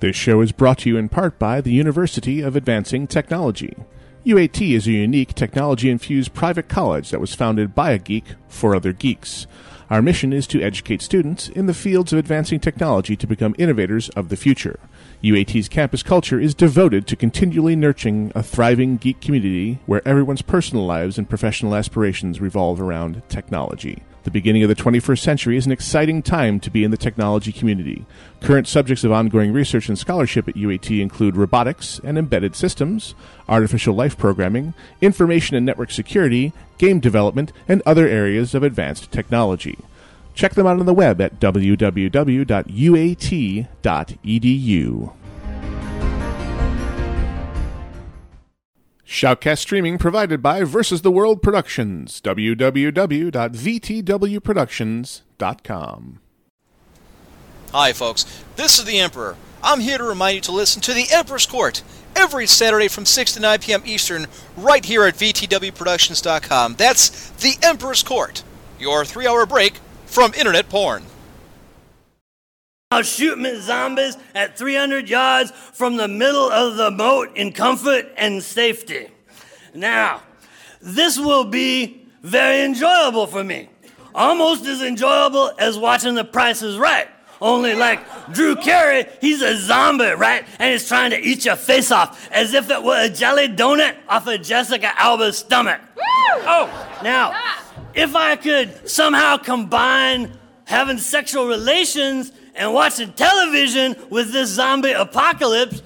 This show is brought to you in part by the University of Advancing Technology. UAT is a unique technology infused private college that was founded by a geek for other geeks. Our mission is to educate students in the fields of advancing technology to become innovators of the future. UAT's campus culture is devoted to continually nurturing a thriving geek community where everyone's personal lives and professional aspirations revolve around technology. The beginning of the 21st century is an exciting time to be in the technology community. Current subjects of ongoing research and scholarship at UAT include robotics and embedded systems, artificial life programming, information and network security, game development, and other areas of advanced technology. Check them out on the web at www.uat.edu. Shoutcast streaming provided by Versus the World Productions. www.vtwproductions.com. Hi, folks. This is the Emperor. I'm here to remind you to listen to The Emperor's Court every Saturday from 6 to 9 p.m. Eastern, right here at VTWProductions.com. That's The Emperor's Court, your three hour break from internet porn. I'll shoot me zombies at 300 yards from the middle of the moat in comfort and safety. Now, this will be very enjoyable for me. Almost as enjoyable as watching The Price is Right. Only like Drew Carey, he's a zombie, right? And he's trying to eat your face off as if it were a jelly donut off of Jessica Alba's stomach. Oh, now, ah. if I could somehow combine having sexual relations and watching television with this zombie apocalypse,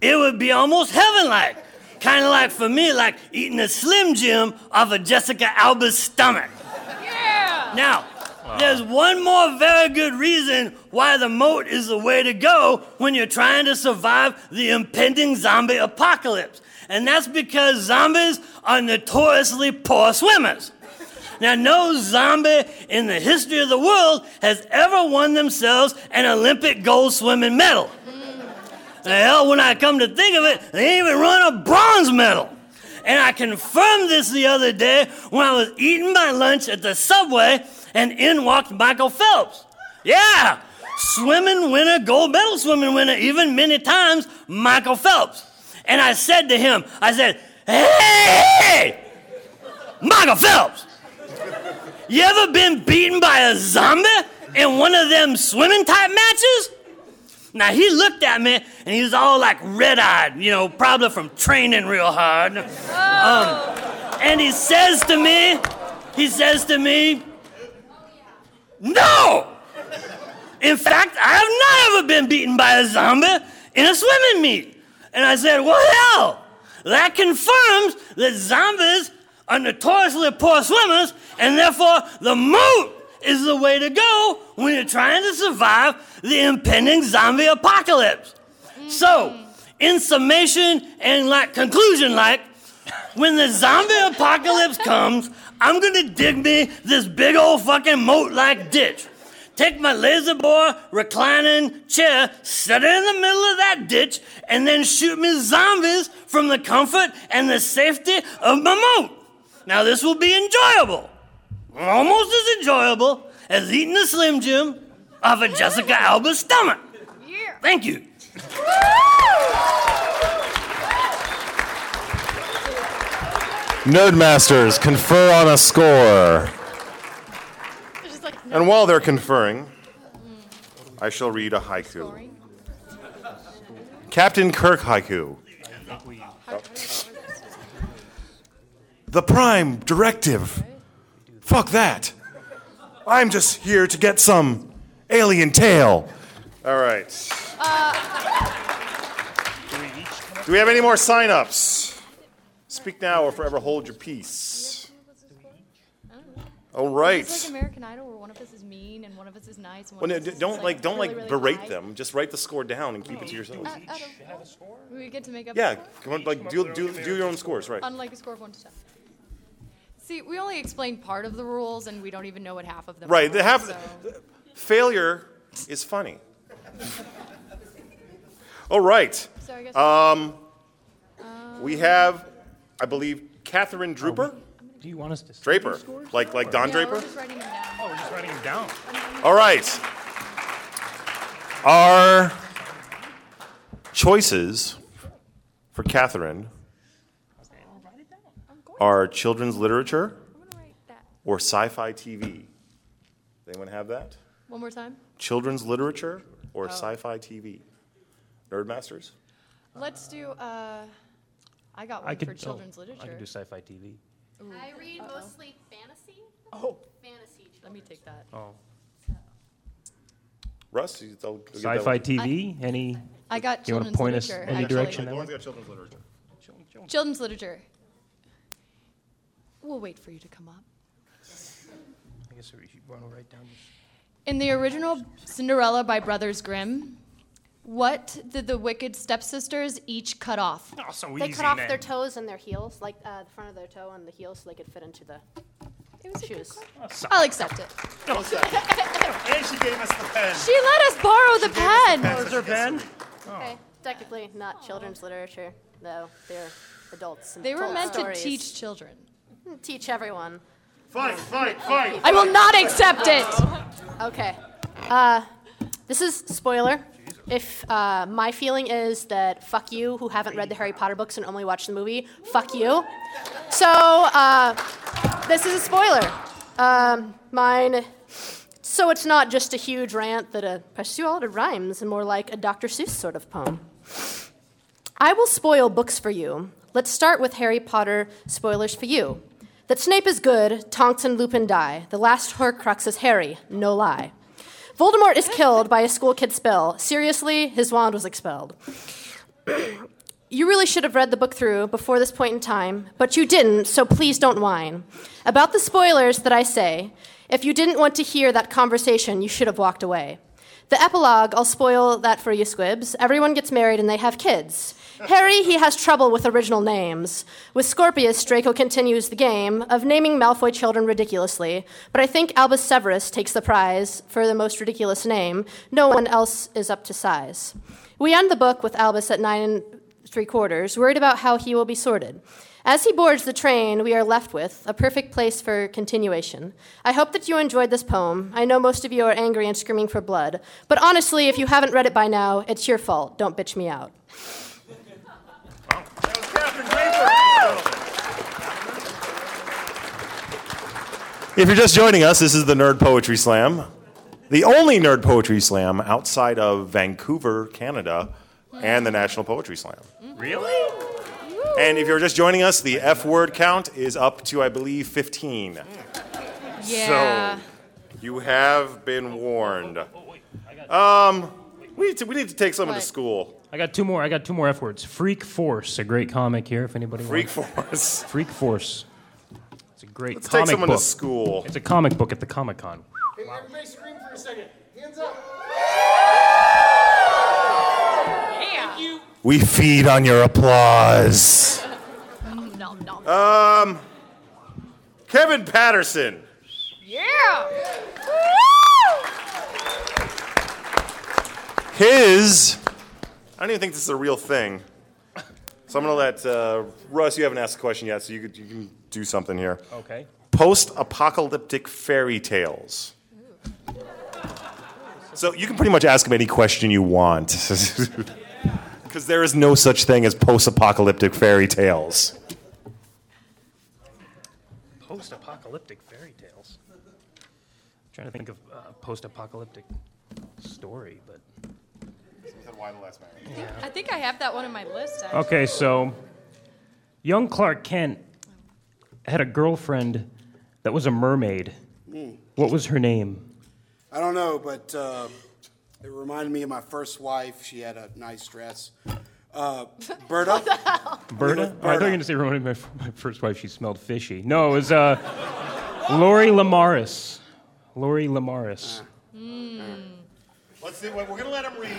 it would be almost heaven like. Kind of like for me, like eating a Slim Jim off of Jessica Alba's stomach. Yeah! Now, there's one more very good reason why the moat is the way to go when you're trying to survive the impending zombie apocalypse. And that's because zombies are notoriously poor swimmers. Now, no zombie in the history of the world has ever won themselves an Olympic gold swimming medal. Hell, when I come to think of it, they even run a bronze medal. And I confirmed this the other day when I was eating my lunch at the subway and in walked Michael Phelps. Yeah, swimming winner, gold medal swimming winner, even many times, Michael Phelps. And I said to him, I said, hey, Michael Phelps, you ever been beaten by a zombie in one of them swimming type matches? Now he looked at me and he was all like red eyed, you know, probably from training real hard. Um, and he says to me, he says to me, No! In fact, I have not ever been beaten by a zombie in a swimming meet. And I said, Well, hell, that confirms that zombies are notoriously poor swimmers, and therefore the moat is the way to go when you're trying to survive the impending zombie apocalypse. So, in summation and like conclusion, like, when the zombie apocalypse comes, I'm gonna dig me this big old fucking moat like ditch. Take my laser bore reclining chair, set it in the middle of that ditch, and then shoot me zombies from the comfort and the safety of my moat. Now, this will be enjoyable. Almost as enjoyable as eating a Slim Jim off of Jessica Alba's stomach. Yeah. Thank you. Nerdmasters confer on a score. It's just And while they're conferring, I shall read a haiku. Captain Kirk haiku. The Prime Directive. Fuck that. I'm just here to get some alien tail. All right. Do we have any more sign-ups? Speak now or forever hold your peace. All right. It's like American Idol where one of us is mean and one of us is nice. And Well, one no, of us don't like don't really, like really berate high. them. Just write the score down and keep it to yourselves. Uh, out of- We get to make up. Yeah, a score? come on, like do do do your own scores, right? On like a score of one to ten. See, we only explained part of the rules, and we don't even know what half of them. Right. are, They have so- failure is funny. All right. So I guess. Um, we have, I believe, Catherine Drooper, Do you want us to Draper, like like Don yeah, Draper. Just writing them down. Oh, we're just writing them down. All right. Our choices for Catherine are children's literature or sci-fi TV. Anyone have that? One more time. Children's literature or sci-fi TV? Nerdmasters? Let's do. Uh, I got one I could for oh, children's I literature. could do sci-fi TV. I read mostly fantasy. Oh. Fantasy. Let me take that. Oh. Russ, you tell, you'll Sci-fi one. TV. Any? I got You wanna children's point us literature. any actually. direction? Lauren's got children's literature. Children's literature. We'll wait for you to come up. I guess we should want to write down. In the original Cinderella by Brothers Grimm, what did the wicked stepsisters each cut off? Oh, so They cut off their toes and their heels, like uh, the front of their toe and the heels, so they could fit into the it was shoes. I'll accept it. And she gave us the pen. She let us borrow the pen. Where's her pen? Okay, technically not children's literature, though. They're adults. And They were told meant stories. to teach children. Teach everyone. Fight, fight, fight. I will not accept it. Okay. Uh, this is spoiler. If uh, my feeling is that fuck you who haven't read the Harry Potter books and only watched the movie, fuck you. So uh, this is a spoiler. Um, mine. So it's not just a huge rant that a pursuit of you all it rhymes and more like a Dr. Seuss sort of poem. I will spoil books for you. Let's start with Harry Potter spoilers for you. That Snape is good, Tonks and Lupin die. The last Horcrux is Harry, no lie. Voldemort is killed by a school kid spell. Seriously, his wand was expelled. you really should have read the book through before this point in time, but you didn't, so please don't whine. About the spoilers that I say, if you didn't want to hear that conversation, you should have walked away. The epilogue, I'll spoil that for you, squibs. Everyone gets married and they have kids. Harry, he has trouble with original names. With Scorpius, Draco continues the game of naming Malfoy children ridiculously, but I think Albus Severus takes the prize for the most ridiculous name. No one else is up to size. We end the book with Albus at nine and three quarters, worried about how he will be sorted. As he boards the train, we are left with a perfect place for continuation. I hope that you enjoyed this poem. I know most of you are angry and screaming for blood, but honestly, if you haven't read it by now, it's your fault. Don't bitch me out. If you're just joining us, this is the Nerd Poetry Slam, the only Nerd Poetry Slam outside of Vancouver, Canada, and the National Poetry Slam. Really? And if you're just joining us, the F word count is up to, I believe, 15. Yeah. So you have been warned. Um, we need to, we need to take someone to What? school. I got two more. I got two more F words. Freak Force, a great comic here. If anybody wants. Freak wants. Force. Freak Force. It's a great Let's take comic someone book. to school. It's a comic book at the Comic Con. Everybody scream for a second. Hands up. We feed on your applause. No, no. Um, Kevin Patterson. yeah. His, I don't even think this is a real thing. So I'm gonna let uh, Russ. You haven't asked the question yet, so you, could, you can do something here. Okay. Post-apocalyptic fairy tales. So you can pretty much ask him any question you want, because there is no such thing as post-apocalyptic fairy tales. Post-apocalyptic fairy tales. I'm trying to think of a post-apocalyptic story, but I think I have that one on my list. Actually. okay. So, young Clark Kent had a girlfriend that was a mermaid. What was her name? I don't know, but uh, it reminded me of my first wife. She had a nice dress. Uh, Berta. Berta? with Oh, I thought you were going to say reminded me of my first wife. She smelled fishy. No, it was uh, Lori Lemaris. Lori Lemaris. Let's see. We're gonna let him read,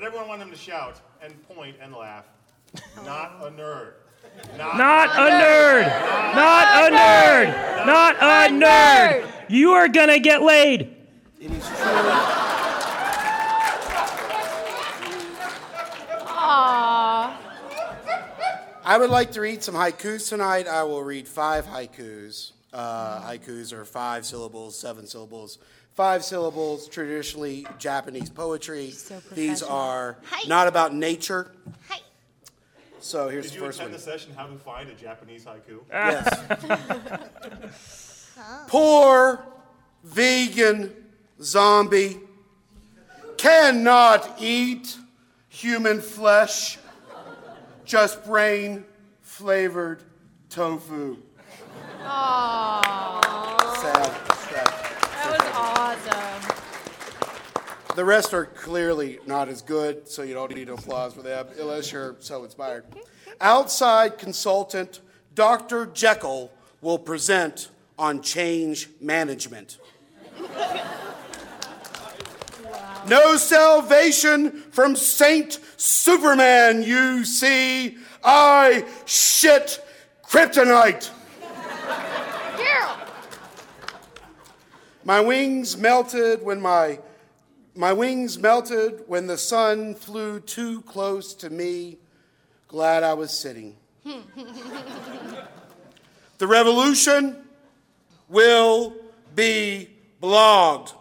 but everyone want him to shout and point and laugh. Not a nerd. Not a nerd. Not a nerd. Not a nerd. You are gonna get laid. It is true. I would like to read some haikus tonight. I will read five haikus. Uh, haikus are five syllables, seven syllables. Five syllables, traditionally Japanese poetry. So These are Hi. not about nature. Hi. So here's Did the you first attend one. the session How to Find a Japanese Haiku? Yes. Oh. Poor vegan zombie cannot eat human flesh, just brain flavored tofu. Aww. Sad. sad. That was awesome. The rest are clearly not as good, so you don't need applause for them unless you're so inspired. Outside consultant Dr. Jekyll will present on change management. No salvation from Saint Superman, you see. I shit kryptonite. My wings melted when my my wings melted when the sun flew too close to me. Glad I was sitting. the revolution will be blogged.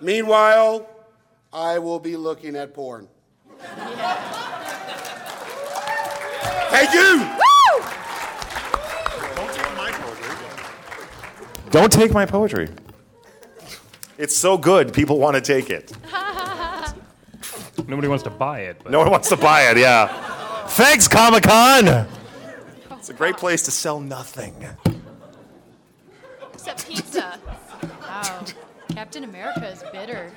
Meanwhile, I will be looking at porn. Thank you. Don't take my poetry. It's so good, people want to take it. Nobody wants to buy it. But No one wants to buy it, yeah. Thanks, Comic Con! It's a great place to sell nothing. Except pizza. Wow. Captain America is bitter.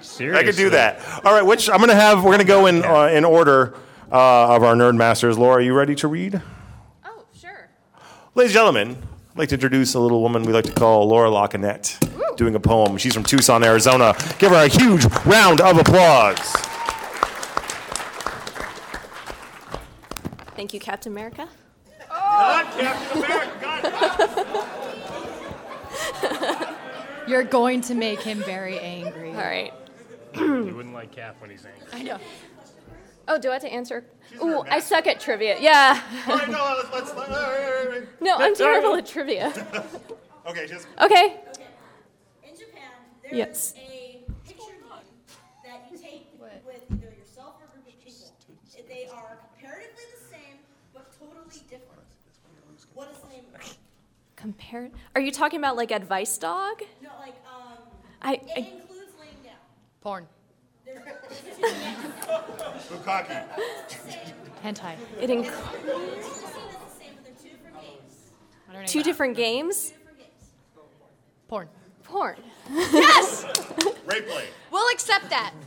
seriously. I could do that. All right, which I'm going to have, we're going to go in, uh, in order uh, of our Nerd Masters. Laura, are you ready to read? Oh, sure. Ladies and gentlemen, I'd like to introduce a little woman we like to call Laura Lockinette, doing a poem. She's from Tucson, Arizona. Give her a huge round of applause. Thank you, Captain America. You're going to make him very angry. All right. You wouldn't like Cap when he's angry. I know. Oh, do I have to answer? Ooh, I suck at trivia. Yeah. Oh, All right, no, let's, let's, No, I'm terrible at trivia. okay, just. Okay. In Japan, there is Yes. a picture game that you take with either yourself or a group of people. They are comparatively the same, but totally different. What is the name of it? Compare. Are you talking about like Advice Dog? No, like, um, I, it I includes laying down. Porn. There- two. Bukkake. Hentai. it inc- It's the same as the same, but they're two different games. I don't know. two. Different games. Porn. Porn. Yes! Rape play. We'll accept that.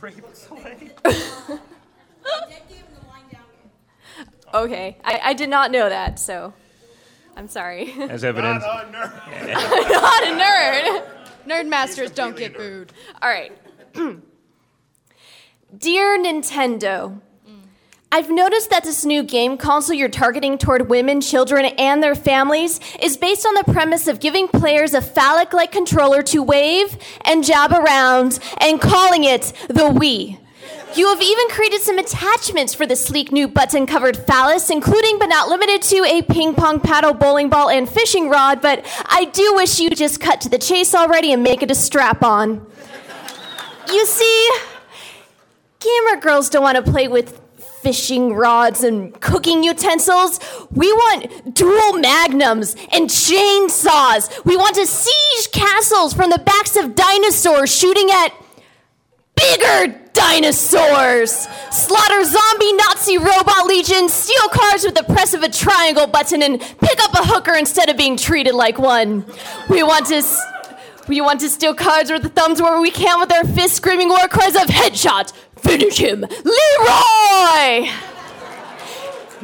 The dead game and the lying down game. Okay. I, I did not know that, so I'm sorry. As evidence. Not a nerd. not a nerd. Nerd masters don't get booed. All right. Dear Nintendo, I've noticed that this new game console you're targeting toward women, children, and their families is based on the premise of giving players a phallic like controller to wave and jab around and calling it the Wii. You have even created some attachments for the sleek new button covered phallus, including but not limited to a ping pong paddle, bowling ball, and fishing rod, but I do wish you'd just cut to the chase already and make it a strap on. You see, gamer girls don't want to play with fishing rods and cooking utensils. We want dual magnums and chainsaws. We want to siege castles from the backs of dinosaurs shooting at bigger dinosaurs. Slaughter zombie Nazi robot legions, steal cars with the press of a triangle button, and pick up a hooker instead of being treated like one. We want to. We want to steal cards with the thumbs where we can with our fists screaming war cries of headshot, finish him, Leroy!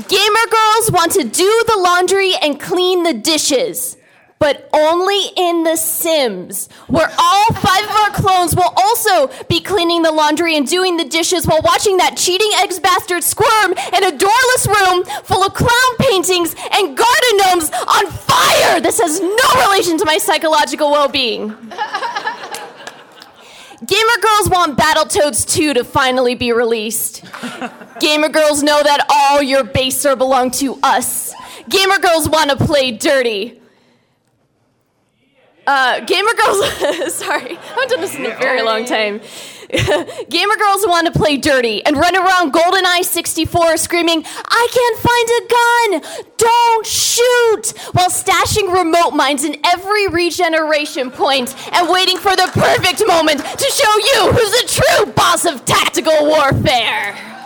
Gamer girls want to do the laundry and clean the dishes, but only in The Sims, where all five of our clones will also be cleaning the laundry and doing the dishes while watching that cheating ex bastard squirm in a doorless room full of clown paintings and garden gnomes on fire. This has no relation to my psychological well being. Gamer girls want Battletoads 2 to finally be released. Gamer girls know that all your base are belong to us. gamer girls want to play dirty. Uh, gamer girls, sorry, I haven't done this in a very long time. gamer girls want to play dirty and run around GoldenEye 64 screaming, I can't find a gun! Don't shoot! While stashing remote mines in every regeneration point and waiting for the perfect moment to show you who's the true boss of tactical warfare.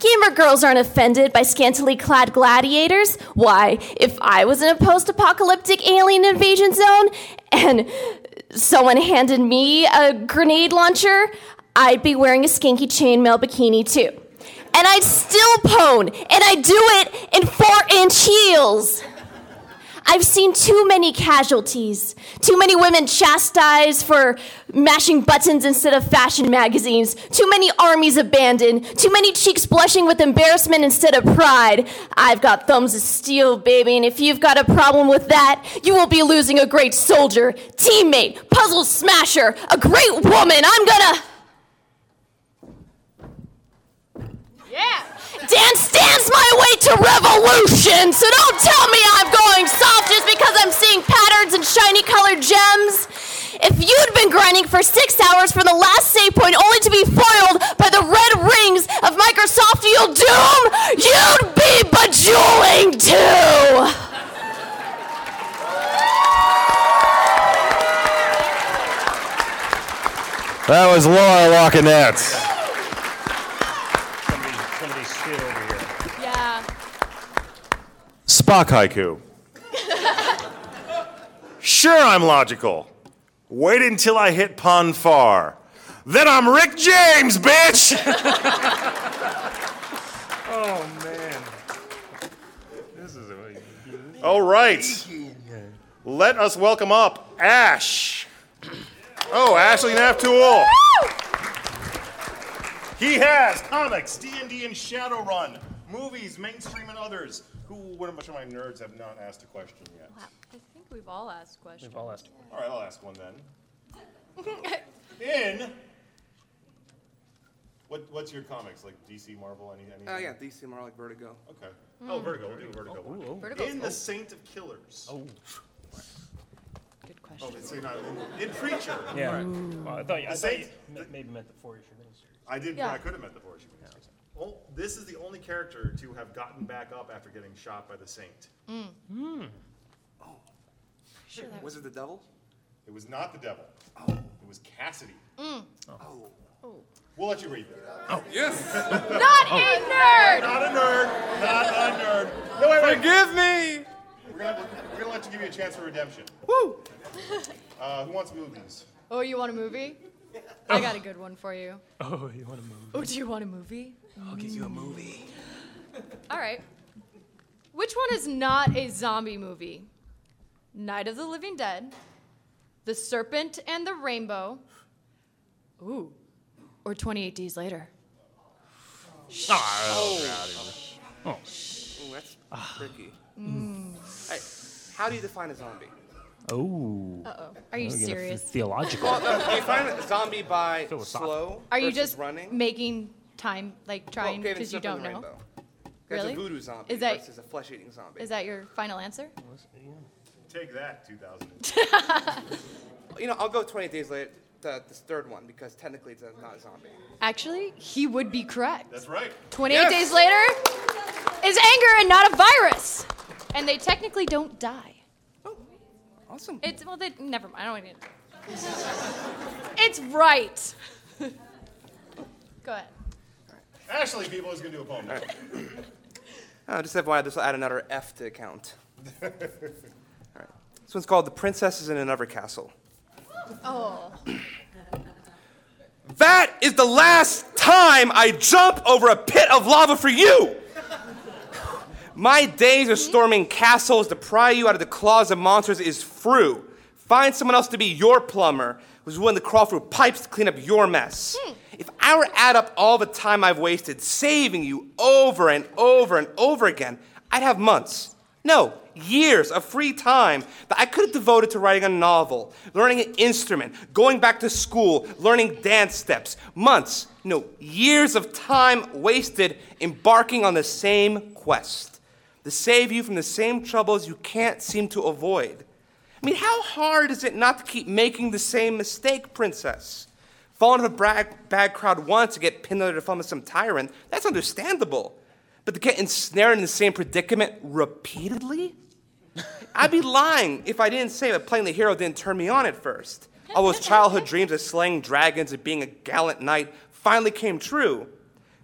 Gamer girls aren't offended by scantily clad gladiators. Why, if I was in a post apocalyptic alien invasion zone and someone handed me a grenade launcher, I'd be wearing a skinky chainmail bikini too. And I'd still pone, and I'd do it in four inch heels. I've seen too many casualties, too many women chastised for mashing buttons instead of fashion magazines, too many armies abandoned, too many cheeks blushing with embarrassment instead of pride. I've got thumbs of steel, baby, and if you've got a problem with that, you will be losing a great soldier, teammate, puzzle smasher, a great woman. I'm gonna. Yeah. Dance, dance my way to revolution. So don't tell me I'm going soft just because I'm seeing patterns and shiny colored gems. If you'd been grinding for six hours for the last save point only to be foiled by the red rings of Microsoft Yield Doom, you'd be bejeweling too. That was Laura Lockinette. Spock haiku. sure, I'm logical. Wait until I hit Pon Farr. Then I'm Rick James, bitch! Oh man. This is a All right. Let us welcome up Ash. Oh, Ashley Naftool. He has comics, D&D and Shadowrun, movies, mainstream and others. Who, what a bunch of my nerds have not asked a question yet. I think we've all asked questions. We've all asked. All right, I'll ask one then. In what, what's your comics like DC, Marvel, any? any Oh yeah, DC more like Vertigo. Okay. Hmm. Oh, Vertigo. We'll do Vertigo. Oh, one. Ooh, oh. oh. Vertigo's in cool. the Saint of Killers. Oh. Good oh, question. Oh, so not in, in Preacher. Yeah. Well, I thought you, I The thought you Saint- me- maybe meant the four issue miniseries. I did. Yeah. I could have met the four issue miniseries. This is the only character to have gotten back up after getting shot by the Saint. Was it the devil? It was not the devil. Oh. It was Cassidy. Mm. Oh. We'll let you read that. Yes. Not a nerd! Not a nerd. Not a nerd. No, wait, wait. Forgive me. We're gonna, we're gonna let you give you a chance for redemption. Woo. Uh, who wants movies? Oh, you want a movie? I got a good one for you. Oh, you want to move? Oh, do you want a movie? I'll get you a movie. All right. Which one is not a zombie movie? Night of the Living Dead, The Serpent and the Rainbow, ooh, or 28 Days Later. Oh. Ooh, that's tricky. Mm. Hey, how do you define a zombie? Oh. Uh-oh. Are you We're serious? Theological. Well, no, do you find a zombie by slow Are you just running? making time, like trying well, because then you don't know? and Rainbow. That's Really? a voodoo zombie Is that- versus a flesh-eating zombie. Is that your final answer? Take that, 2000. You know, I'll go 28 days later. The, this third one because technically it's not a zombie. Actually, he would be correct. That's right. 28 Yes. days later is anger and not a virus. And they technically don't die. Oh, awesome. It's, well, they, never mind. I don't need It's right. Go ahead. Ashley, people is gonna do a poem. now. Oh, just FYI, this will add another F to the count. All right. This one's called The Princesses in Another Castle. Oh. That is the last time I jump over a pit of lava for you! My days of storming castles to pry you out of the claws of monsters is through. Find someone else to be your plumber who's willing to crawl through pipes to clean up your mess. Hmm. If I were to add up all the time I've wasted saving you over and over and over again, I'd have months. No, years of free time that I could have devoted to writing a novel, learning an instrument, going back to school, learning dance steps. Months, no, years of time wasted embarking on the same quest. to save you from the same troubles you can't seem to avoid. I mean, how hard is it not to keep making the same mistake, princess? Fall into a bad, bad crowd once and get pinned under the thumb of some tyrant, that's understandable. But to get ensnared in the same predicament repeatedly? I'd be lying if I didn't say that playing the hero didn't turn me on at first. All those childhood dreams of slaying dragons and being a gallant knight finally came true.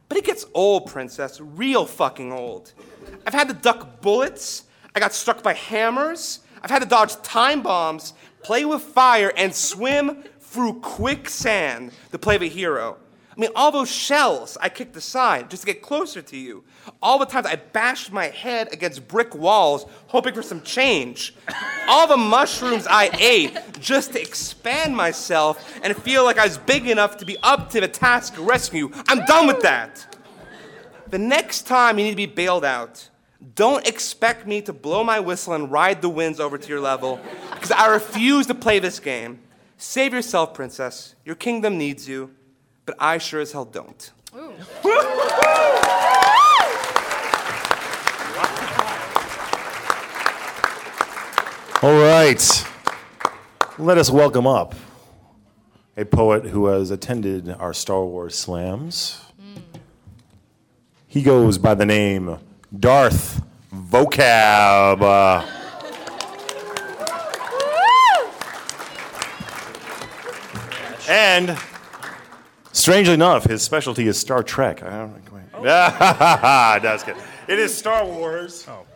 But it gets old, princess, real fucking old. I've had to duck bullets, I got struck by hammers, I've had to dodge time bombs, play with fire, and swim through quicksand to play the hero. I mean, all those shells I kicked aside just to get closer to you. All the times I bashed my head against brick walls hoping for some change. All the mushrooms I ate just to expand myself and feel like I was big enough to be up to the task of rescue. I'm done with that. The next time you need to be bailed out, don't expect me to blow my whistle and ride the winds over to your level, because I refuse to play this game. Save yourself, princess. Your kingdom needs you, but I sure as hell don't. All right. Let us welcome up a poet who has attended our Star Wars slams. He goes by the name Darth Vocab. And strangely enough, his specialty is Star Trek. I don't know. That's oh. good. It is Star Wars. Oh.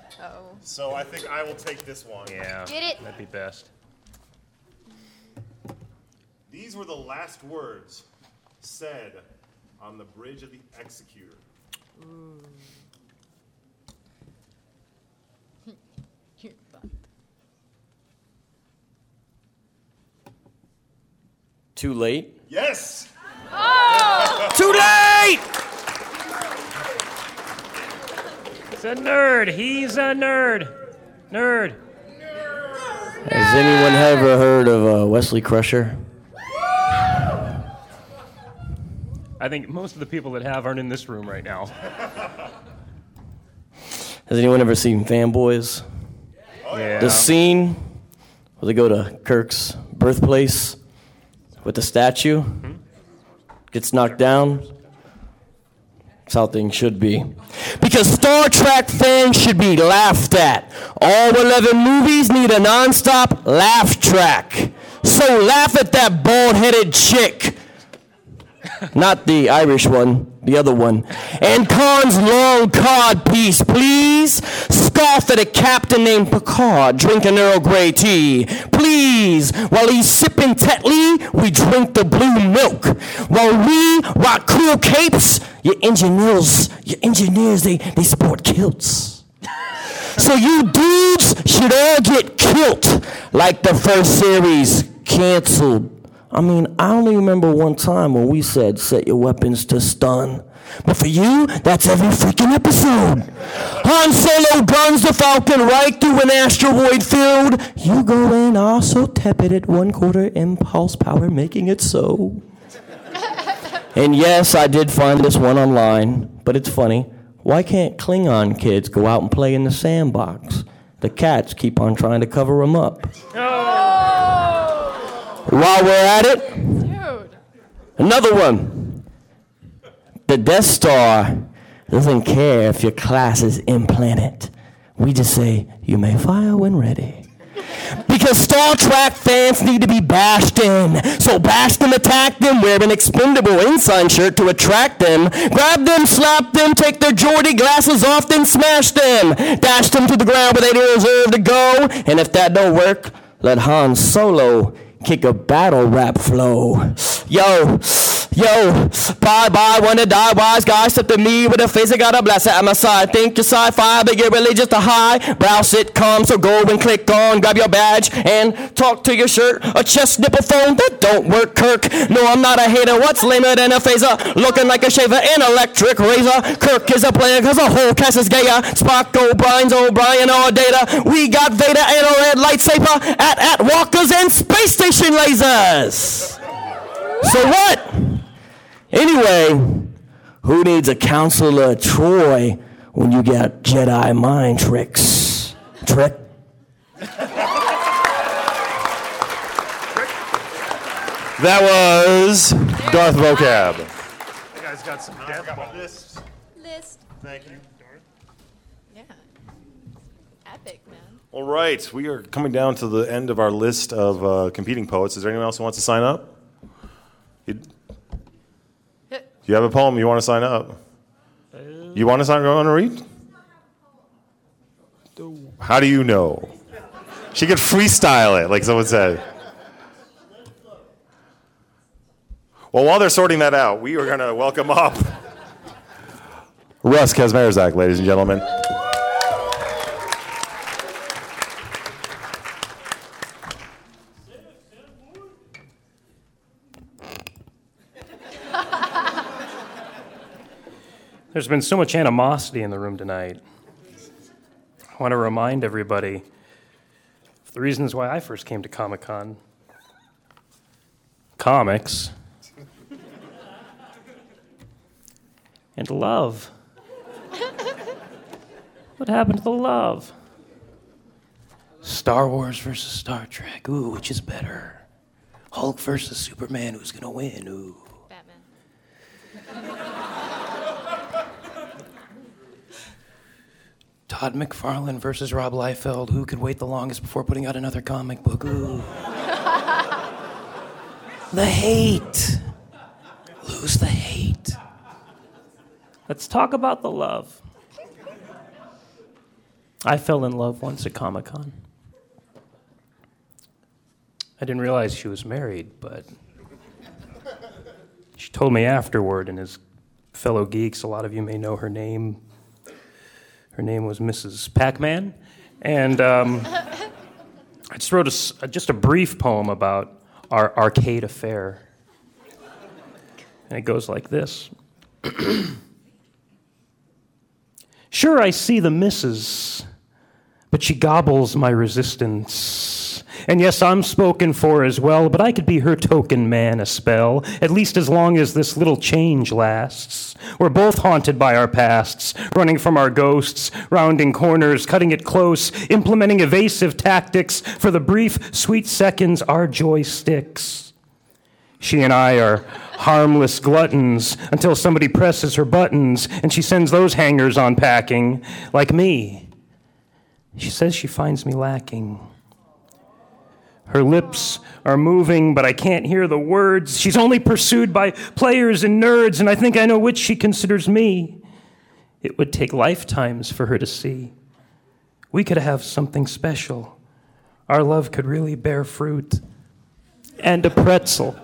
So I think I will take this one. Yeah. Get it? That'd be best. These were the last words said on the bridge of the Executor. Too late? Yes! Too late! He's a nerd. He's a nerd. Nerd. Has anyone ever heard of uh, Wesley Crusher? I think most of the people that have aren't in this room right now. Has anyone ever seen Fanboys? Yeah. The scene where they go to Kirk's birthplace with the statue gets knocked down. That's how things should be. Because Star Trek fans should be laughed at. All 11 movies need a non-stop laugh track. So laugh at that bald-headed chick. Not the Irish one, the other one. And Khan's long cod piece, please. Scoff at a captain named Picard drinking Earl Grey tea. Please, while he's sipping Tetley, we drink the blue milk. While we rock cool capes, your engineers, your engineers, they, they sport kilts. So you dudes should all get killed like the first series canceled. I mean, I only remember one time when we said set your weapons to stun. But for you, that's every freaking episode. Han Solo guns the Falcon right through an asteroid field. You go in also tepid at one quarter impulse power, making it so. and yes, I did find this one online, but it's funny. Why can't Klingon kids go out and play in the sandbox? The cats keep on trying to cover them up. Oh. While we're at it, Dude. another one. The Death Star doesn't care if your class is implanted. We just say, you may fire when ready. Because Star Trek fans need to be bashed in. So bash them, attack them, wear an expendable ensign shirt to attract them. Grab them, slap them, take their Geordi glasses off, then smash them. Dash them to the ground where they deserve to go. And if that don't work, let Han Solo kick a battle rap flow. Yo, yo, bye bye, wanna die, wise guy, step to me with a face that got a blast at my side. Think you're sci-fi, but you're really just a high brow sitcom. So go and click on, grab your badge, and talk to your shirt. A chest nipple phone that don't work, Kirk. No, I'm not a hater. What's lamer than a phaser? Looking like a shaver, an electric razor. Kirk is a player, cause the whole cast is gayer. Spock, O'Brien's O'Brien, all data. We got Vader and a red lightsaber at at walkers and space station lasers. So what? Anyway, who needs a counselor Troi when you got Jedi mind tricks. Trick. That was Darth Vocab. You guys got some death List. Thank you. Darth? Yeah. Epic, man. All right, we are coming down to the end of our list of uh, competing poets. Is there anyone else who wants to sign up? You, you have a poem you want to sign up? You want to sign? You Want to read? How do you know? She could freestyle it, like someone said. Well, while they're sorting that out, we are going to welcome up Russ Kazmarzak, ladies and gentlemen. There's been so much animosity in the room tonight. I want to remind everybody of the reasons why I first came to Comic Con comics and love. what happened to the love? Star Wars versus Star Trek. Ooh, which is better? Hulk versus Superman. Who's going to win? Ooh. Todd McFarlane versus Rob Liefeld. Who could wait the longest before putting out another comic book? Ooh. the hate. Lose the hate. Let's talk about the love. I fell in love once at Comic Con. I didn't realize she was married, but she told me afterward, and as fellow geeks, a lot of you may know her name. Her name was Mrs. Pac Man. And um, I just wrote a s just a brief poem about our arcade affair. And it goes like this Sure, I see the missus, but she gobbles my resistance. And yes, I'm spoken for as well, but I could be her token man a spell, at least as long as this little change lasts. We're both haunted by our pasts, running from our ghosts, rounding corners, cutting it close, implementing evasive tactics. For the brief, sweet seconds, our joy sticks. She and I are harmless gluttons until somebody presses her buttons and she sends those hangers on packing, like me. She says she finds me lacking. Her lips are moving, but I can't hear the words. She's only pursued by players and nerds, and I think I know which she considers me. It would take lifetimes for her to see. We could have something special. Our love could really bear fruit. And a pretzel.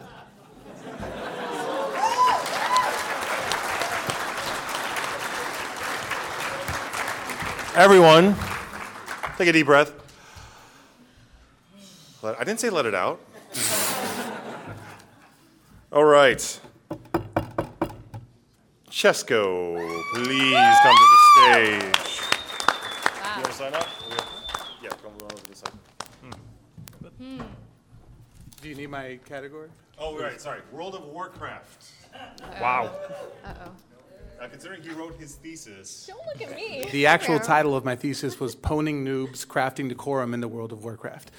Everyone, take a deep breath. Let, I didn't say let it out. All right. Chesko, please come to the stage. You want to sign up? Yeah, come on over this side. Do you need my category? Oh, right, sorry. World of Warcraft. Wow. Uh-oh. Uh, considering he wrote his thesis. Don't look at me. The actual title of my thesis was Poning Noobs Crafting Decorum in the World of Warcraft.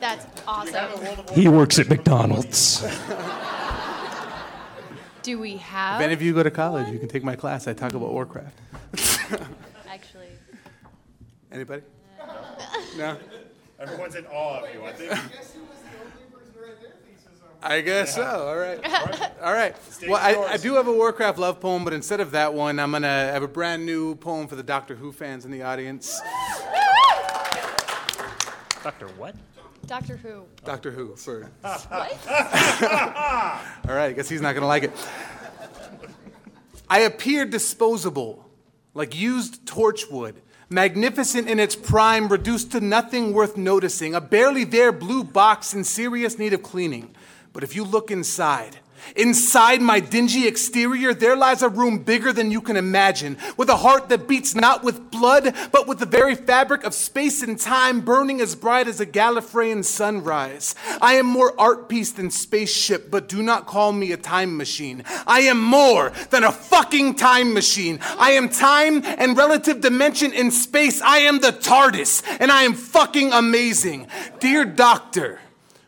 That's awesome. He works at McDonald's. Do we If have? any of you go to college, you can take my class. I talk about Warcraft. Actually. Anybody? No? Everyone's in awe of you, I think. I guess so. All right. All right. Well, I, I do have a Warcraft love poem, but instead of that one, I'm going to have a brand new poem for the Doctor Who fans in the audience. Doctor what? Doctor Who. Doctor Who for. What? All right, I guess he's not going to like it. I appear disposable, like used torchwood, magnificent in its prime, reduced to nothing worth noticing, a barely there blue box in serious need of cleaning. But if you look inside, Inside my dingy exterior, there lies a room bigger than you can imagine, with a heart that beats not with blood, but with the very fabric of space and time burning as bright as a Gallifreyan sunrise. I am more art piece than spaceship, but do not call me a time machine. I am more than a fucking time machine. I am time and relative dimension in space. I am the TARDIS, and I am fucking amazing. Dear Doctor,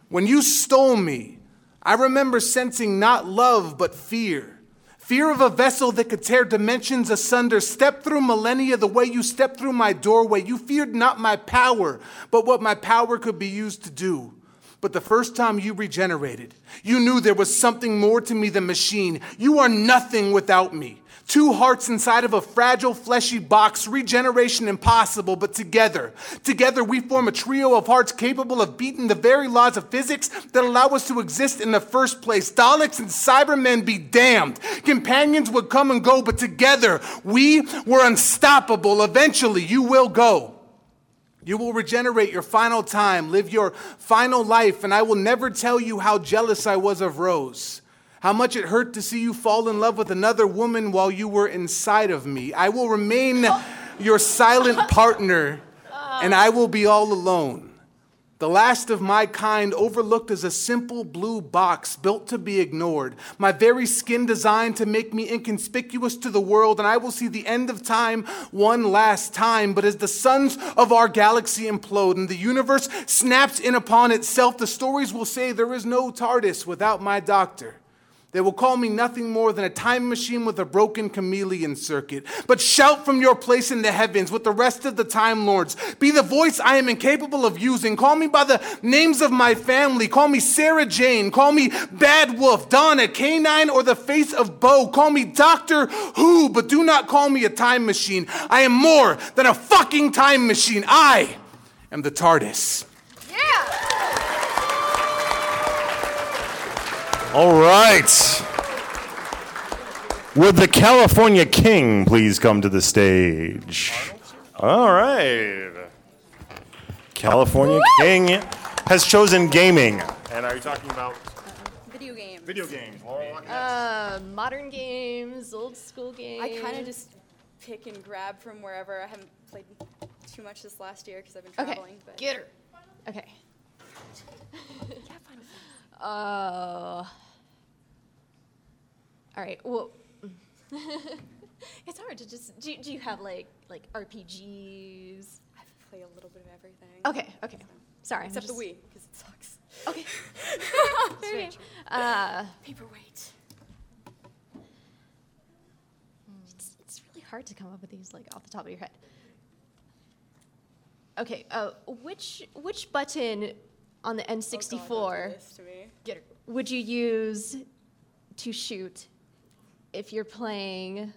when you stole me, I remember sensing not love, but fear. Fear of a vessel that could tear dimensions asunder, step through millennia the way you stepped through my doorway. You feared not my power, but what my power could be used to do. But the first time you regenerated, you knew there was something more to me than machine. You are nothing without me. Two hearts inside of a fragile, fleshy box, regeneration impossible, but together, together we form a trio of hearts capable of beating the very laws of physics that allow us to exist in the first place. Daleks and Cybermen be damned. Companions would come and go, but together we were unstoppable. Eventually, you will go. You will regenerate your final time, live your final life, and I will never tell you how jealous I was of Rose. How much it hurt to see you fall in love with another woman while you were inside of me. I will remain your silent partner, uh. and I will be all alone. The last of my kind, overlooked as a simple blue box built to be ignored. My very skin designed to make me inconspicuous to the world, and I will see the end of time one last time. But as the suns of our galaxy implode and the universe snaps in upon itself, the stories will say there is no TARDIS without my doctor. They will call me nothing more than a time machine with a broken chameleon circuit. But shout from your place in the heavens with the rest of the Time Lords. Be the voice I am incapable of using. Call me by the names of my family. Call me Sarah Jane. Call me Bad Wolf, Donna, K-9, or the face of Bo. Call me Doctor Who, but do not call me a time machine. I am more than a fucking time machine. I am the TARDIS. All right. Would the California King please come to the stage? All right. California King has chosen gaming. And are you talking about Video games. video games? Uh, modern games, old school games. I kind of just pick and grab from wherever. I haven't played too much this last year because I've been Okay, traveling. But get her. Okay. Uh. All right. Well, it's hard to just. Do, do you have like like RPGs? I play a little bit of everything. Okay. Okay. Sorry. I'm Except the just- Wii because it sucks. Okay. Strange. Uh, Paperweight. it's, it's really hard to come up with these like off the top of your head. Okay. Uh, which which button on the N64 This to get her, would you use to shoot if you're playing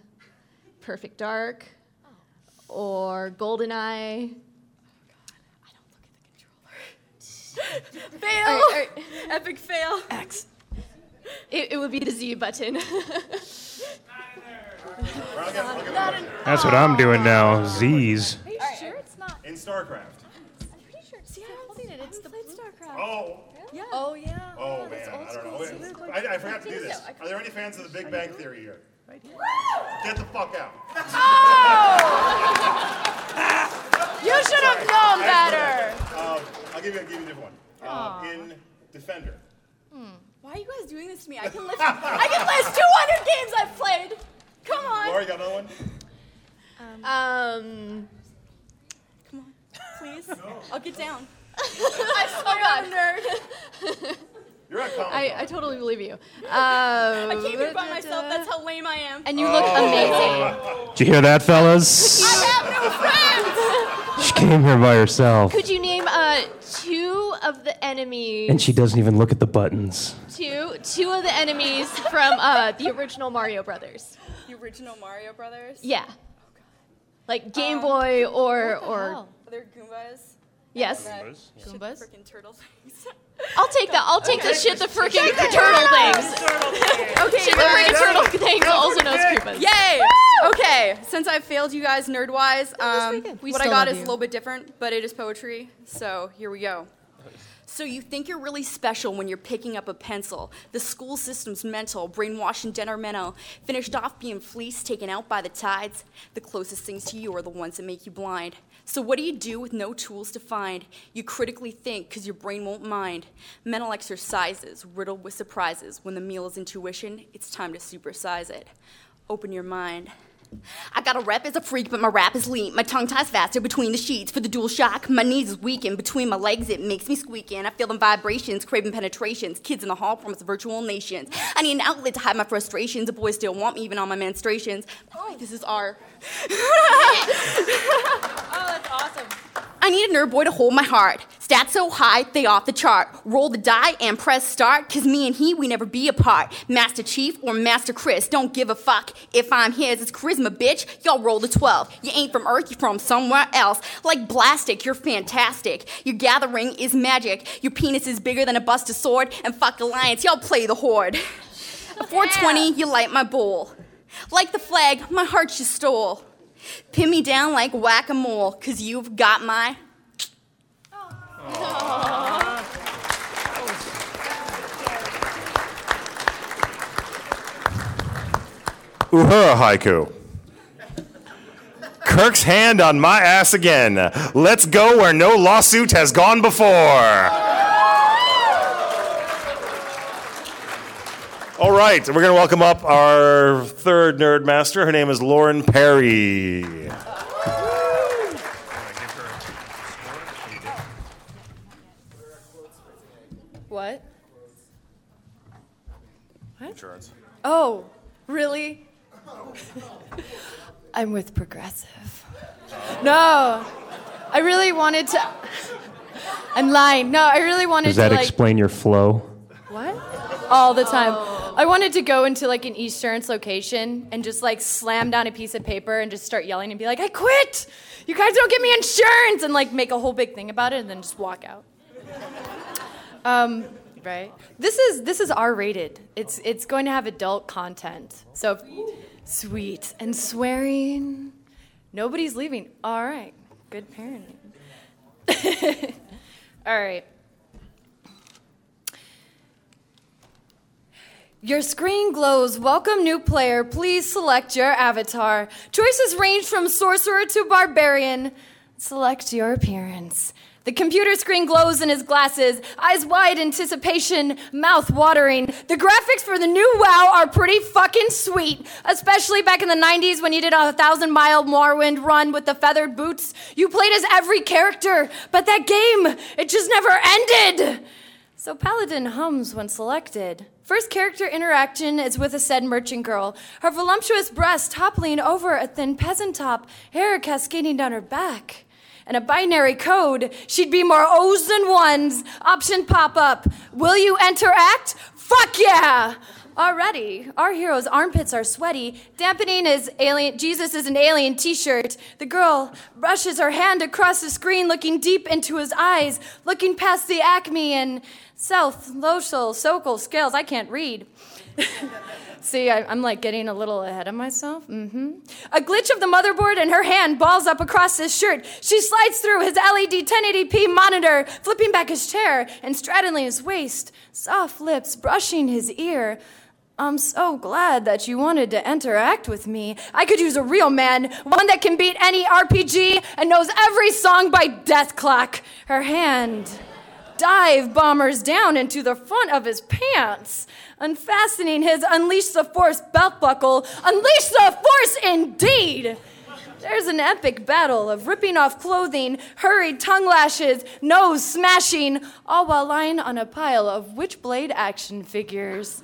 Perfect Dark oh. or GoldenEye? Oh fail. All right, all right. Epic fail. X. It, it would be the Z button. That's what I'm doing now. Z's. Are you sure it's not? In StarCraft. I'm pretty sure. See, I'm holding it. It's the blue StarCraft. Oh. Yeah. Oh yeah. Oh, man. I don't know. Wait, I, I forgot to do this. Are there any fans of the Big Bang Theory here? Get the fuck out. Oh! you should have known better. Um, I'll give you, I'll give you a different one. Uh, in Defender. Why are you guys doing this to me? I can list. I can list 200 games I've played. Come on. Laura, you got another one? Um. Come on, please. I'll get down. I I'm a nerd. You're at Comic I, I totally believe you. Um, I came here by myself. That's how lame I am. And you look amazing. Did you hear that, fellas? I have no friends. She came here by herself. Could you name uh two of the enemies? And she doesn't even look at the buttons. two two of the enemies from uh the original Mario Brothers. The original Mario Brothers. Yeah. Like Game Boy or or Are there Goombas? Yes. That Goombas? Freaking turtle things. I'll take that. I'll take the shit the freaking turtle things. Okay, Shit the guys. freaking turtle things also knows Koopas. Yay! Okay, since I failed you guys nerd wise, um, what I got is a little bit different, but it is poetry. So here we go. So you think you're really special when you're picking up a pencil. The school system's mental, brainwashing mental. finished off being fleeced, taken out by the tides. The closest things to you are the ones that make you blind. So what do you do with no tools to find? You critically think because your brain won't mind. Mental exercises, riddled with surprises. When the meal is intuition, it's time to supersize it. Open your mind. I got a rep as a freak, but my rap is lean. My tongue ties faster between the sheets for the dual shock. My knees is weakened between my legs, it makes me squeaking. I feel them vibrations, craving penetrations. Kids in the hall promise virtual nations. I need an outlet to hide my frustrations. The boys still want me even on my menstruations. Oh, this is our. oh, that's awesome. I need a nerd boy to hold my heart. Stats so high, they off the chart. Roll the die and press start, cause me and he, we never be apart. Master Chief or Master Chris, don't give a fuck. If I'm his, it's charisma, bitch. Y'all roll the 12. You ain't from Earth, you're from somewhere else. Like Blastic, you're fantastic. Your gathering is magic. Your penis is bigger than a Buster Sword, and fuck Alliance, y'all play the horde. 420, you light my bowl. Like the flag, my heart you stole. Pin me down like whack a mole, cause you've got my. Uhura haiku. Kirk's hand on my ass again. Let's go where no lawsuit has gone before. All right, we're going to welcome up our third nerd master. Her name is Lauren Perry. What? What? Insurance. Oh, really? I'm with Progressive. No, I really wanted to. I'm lying. No, I really wanted to. Does that to like. explain your flow? What? All the time. I wanted to go into like an Esurance location and just like slam down a piece of paper and just start yelling and be like, I quit! You guys don't give me insurance! And like make a whole big thing about it and then just walk out. Um, right. This is this is R rated. It's it's going to have adult content. So sweet and swearing. Nobody's leaving. All right. Good parenting. All right. Your screen glows. Welcome, new player. Please select your avatar. Choices range from sorcerer to barbarian. Select your appearance. The computer screen glows in his glasses, eyes wide, anticipation, mouth watering. The graphics for the new WoW are pretty fucking sweet, especially back in the 90s when you did a thousand mile Morrowind run with the feathered boots. You played as every character, but that game, it just never ended. So Paladin hums when selected. First character interaction is with a said merchant girl, her voluptuous breast toppling over a thin peasant top, hair cascading down her back. And a binary code, she'd be more O's than ones. Option pop up. Will you interact? Fuck yeah! Already, our hero's armpits are sweaty, dampening his alien Jesus is an alien t-shirt. The girl brushes her hand across the screen, looking deep into his eyes, looking past the acme and South, Local, Sokol, Scales. I can't read. See, I, am like getting a little ahead of myself. Mm-hmm. A glitch of the motherboard and her hand balls up across his shirt. She slides through his LED 1080p monitor, flipping back his chair and straddling his waist, soft lips brushing his ear. I'm so glad that you wanted to interact with me. I could use a real man, one that can beat any RPG and knows every song by Dethklok. Her hand dive bombers down into the front of his pants, unfastening his Unleash the Force belt buckle. Unleash the Force indeed! There's an epic battle of ripping off clothing, hurried tongue lashes, nose smashing, all while lying on a pile of Witchblade action figures.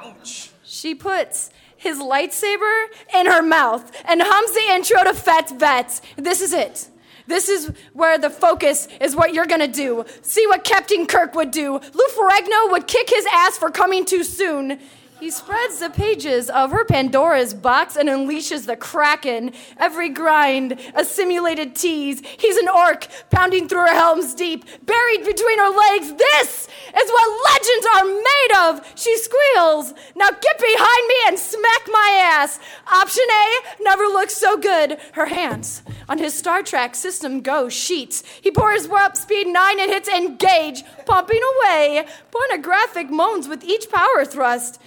Ouch. She puts his lightsaber in her mouth and hums the intro to Fat Vets. This is it. This is where the focus is what you're gonna do. See what Captain Kirk would do. Lou Ferrigno would kick his ass for coming too soon. He spreads the pages of her Pandora's box and unleashes the Kraken. Every grind, a simulated tease. He's an orc pounding through her Helm's Deep, buried between her legs. This is what legends are made of, she squeals. Now get behind me and smack my ass. Option A never looks so good. Her hands on his Star Trek system go sheets. He pours warp speed 9 and hits engage, pumping away. Pornographic moans with each power thrust.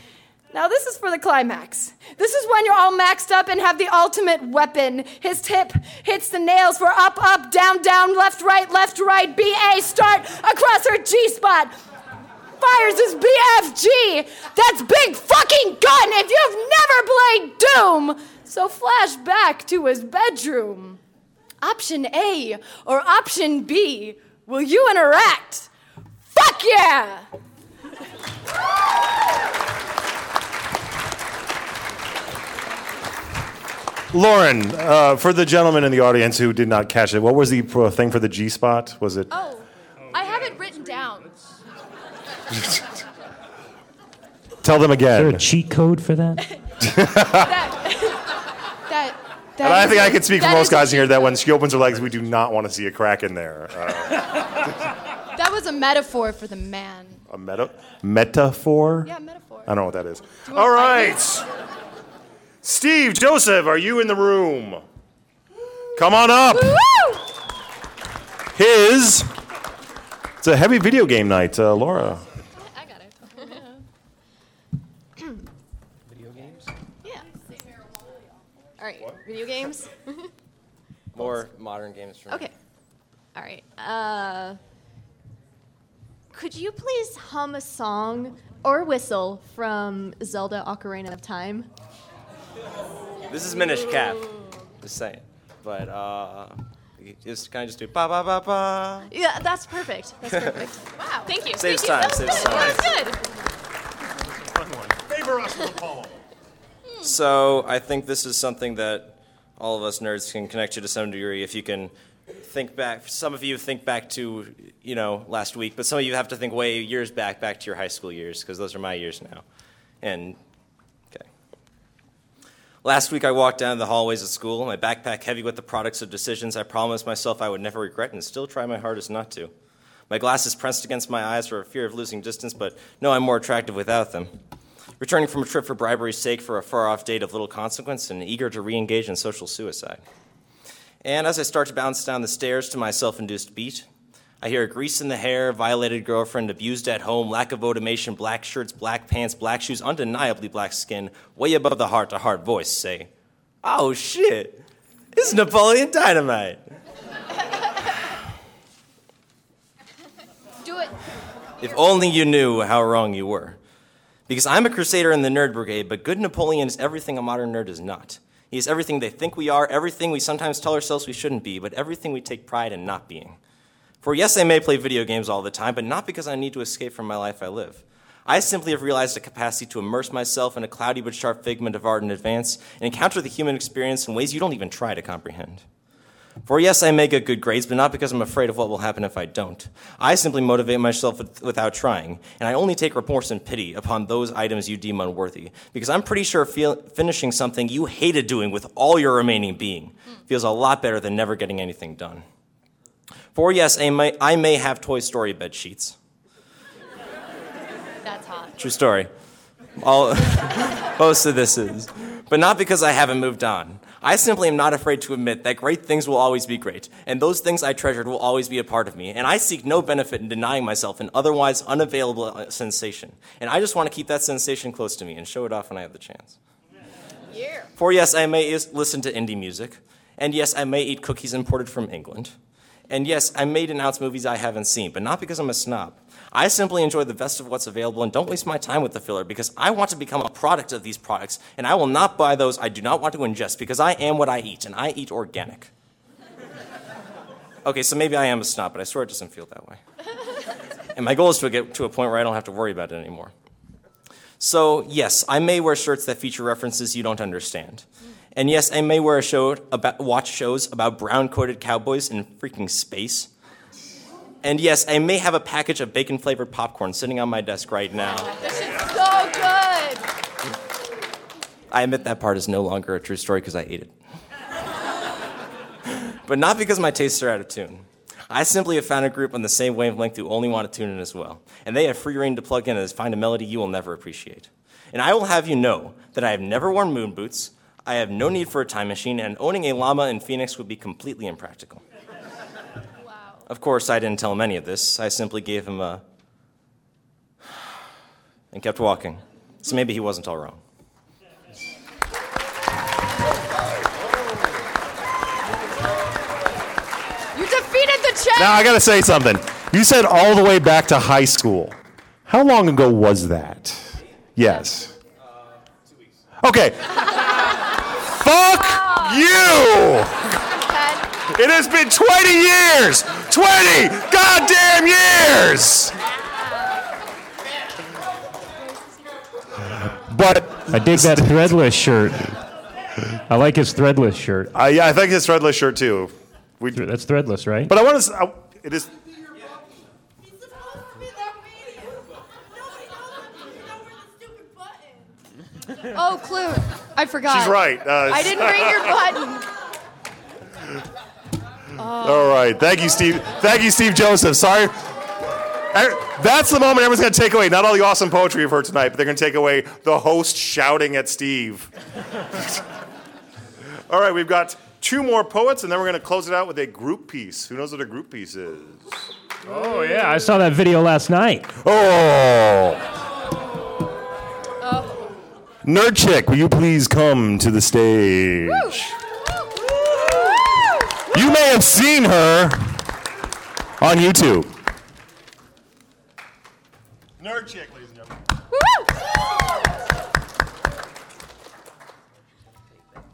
Now, this is for the climax. This is when you're all maxed up and have the ultimate weapon. His tip hits the nails for up, up, down, down, left, right, left, right, BA, start across her G spot. Fires his BFG. That's big fucking gun if you've never played Doom. So, flash back to his bedroom. Option A or option B, will you interact? Fuck yeah! Lauren, uh, for the gentleman in the audience who did not catch it, what was the thing for the G spot? Was it? Oh, I have it written down. Tell them again. Is there a cheat code for that? That. And I think a- I can speak for most guys in here that when she opens her legs, we do not want to see a crack in there. Uh, That was a metaphor for the man. a meta metaphor? Yeah, metaphor. I don't know what that is. All right. you wanna All fight right. Steve, Joseph, are you in the room? Come on up. His. It's a heavy video game night, uh, Laura. I got it. video games? Yeah. All right, video games? More modern games for me. Okay. All right. Uh, could you please hum a song or whistle from Zelda Ocarina of Time? This is Minish Cap. Just saying. But uh, just kind of just do ba ba ba ba. Yeah, that's perfect. That's perfect. wow. Thank you. Saves Thank you. time, That was saves good. time. That was good. Favor us with a poem. So I think this is something that all of us nerds can connect to to some degree. If you can think back, some of you think back to you know last week, but some of you have to think way years back, back to your high school years, because those are my years now. And okay. Last week I walked down the hallways of school, my backpack heavy with the products of decisions I promised myself I would never regret, and still try my hardest not to. My glasses pressed against my eyes for fear of losing distance, but no, I'm more attractive without them. Returning from a trip for bribery's sake for a far off date of little consequence and eager to re engage in social suicide. And as I start to bounce down the stairs to my self induced beat, I hear a grease in the hair, violated girlfriend, abused at home, lack of motivation, black shirts, black pants, black shoes, undeniably black skin, way above the heart to heart voice say, Oh shit, it's Napoleon Dynamite. Do it. If only you knew how wrong you were. Because I'm a crusader in the nerd brigade, but good Napoleon is everything a modern nerd is not. He is everything they think we are, everything we sometimes tell ourselves we shouldn't be, but everything we take pride in not being. For yes, I may play video games all the time, but not because I need to escape from my life I live. I simply have realized a capacity to immerse myself in a cloudy but sharp figment of art in advance and encounter the human experience in ways you don't even try to comprehend. For yes, I may get good grades, but not because I'm afraid of what will happen if I don't. I simply motivate myself with, without trying, and I only take remorse and pity upon those items you deem unworthy, because I'm pretty sure feel, finishing something you hated doing with all your remaining being hmm. feels a lot better than never getting anything done. For yes, I may, I may have Toy Story bed sheets. That's hot. True story. All, most of this is. But not because I haven't moved on. I simply am not afraid to admit that great things will always be great, and those things I treasured will always be a part of me, and I seek no benefit in denying myself an otherwise unavailable uh, sensation. And I just want to keep that sensation close to me and show it off when I have the chance. Yeah. For yes, I may is- listen to indie music, and yes, I may eat cookies imported from England, and yes, I may denounce movies I haven't seen, but not because I'm a snob. I simply enjoy the best of what's available and don't waste my time with the filler because I want to become a product of these products, and I will not buy those I do not want to ingest because I am what I eat, and I eat organic. Okay, so maybe I am a snob, but I swear it doesn't feel that way. And my goal is to get to a point where I don't have to worry about it anymore. So, yes, I may wear shirts that feature references you don't understand. And yes, I may wear a show about watch shows about brown-coated cowboys in freaking space. And yes, I may have a package of bacon-flavored popcorn sitting on my desk right now. This shit's so good. I admit that part is no longer a true story because I ate it. but not because my tastes are out of tune. I simply have found a group on the same wavelength who only want to tune in as well. And they have free reign to plug in and find a melody you will never appreciate. And I will have you know that I have never worn moon boots, I have no need for a time machine, and owning a llama in Phoenix would be completely impractical. Wow. Of course, I didn't tell him any of this. I simply gave him a. and kept walking. So maybe he wasn't all wrong. You defeated the check. Now I gotta say something. You said all the way back to high school. How long ago was that? Yes. Uh, okay. Fuck you! It has been 20 years! 20 goddamn years! But I dig that threadless shirt. I like his threadless shirt. Uh, yeah, I think his threadless shirt too. We, That's threadless, right? but I want to. It is. Oh, Clue. I forgot. She's right. Uh, I didn't bring your button. All right. Thank you, Steve. Thank you, Steve Joseph. Sorry. Er- That's the moment everyone's going to take away. Not all the awesome poetry you've heard tonight, but they're going to take away the host shouting at Steve. all right, we've got two more poets, and then we're going to close it out with a group piece. Who knows what a group piece is? Oh, yeah, I saw that video last night. Oh. Nerd Chick, will you please come to the stage? You may have seen her on YouTube. Nerd Chick, ladies and gentlemen.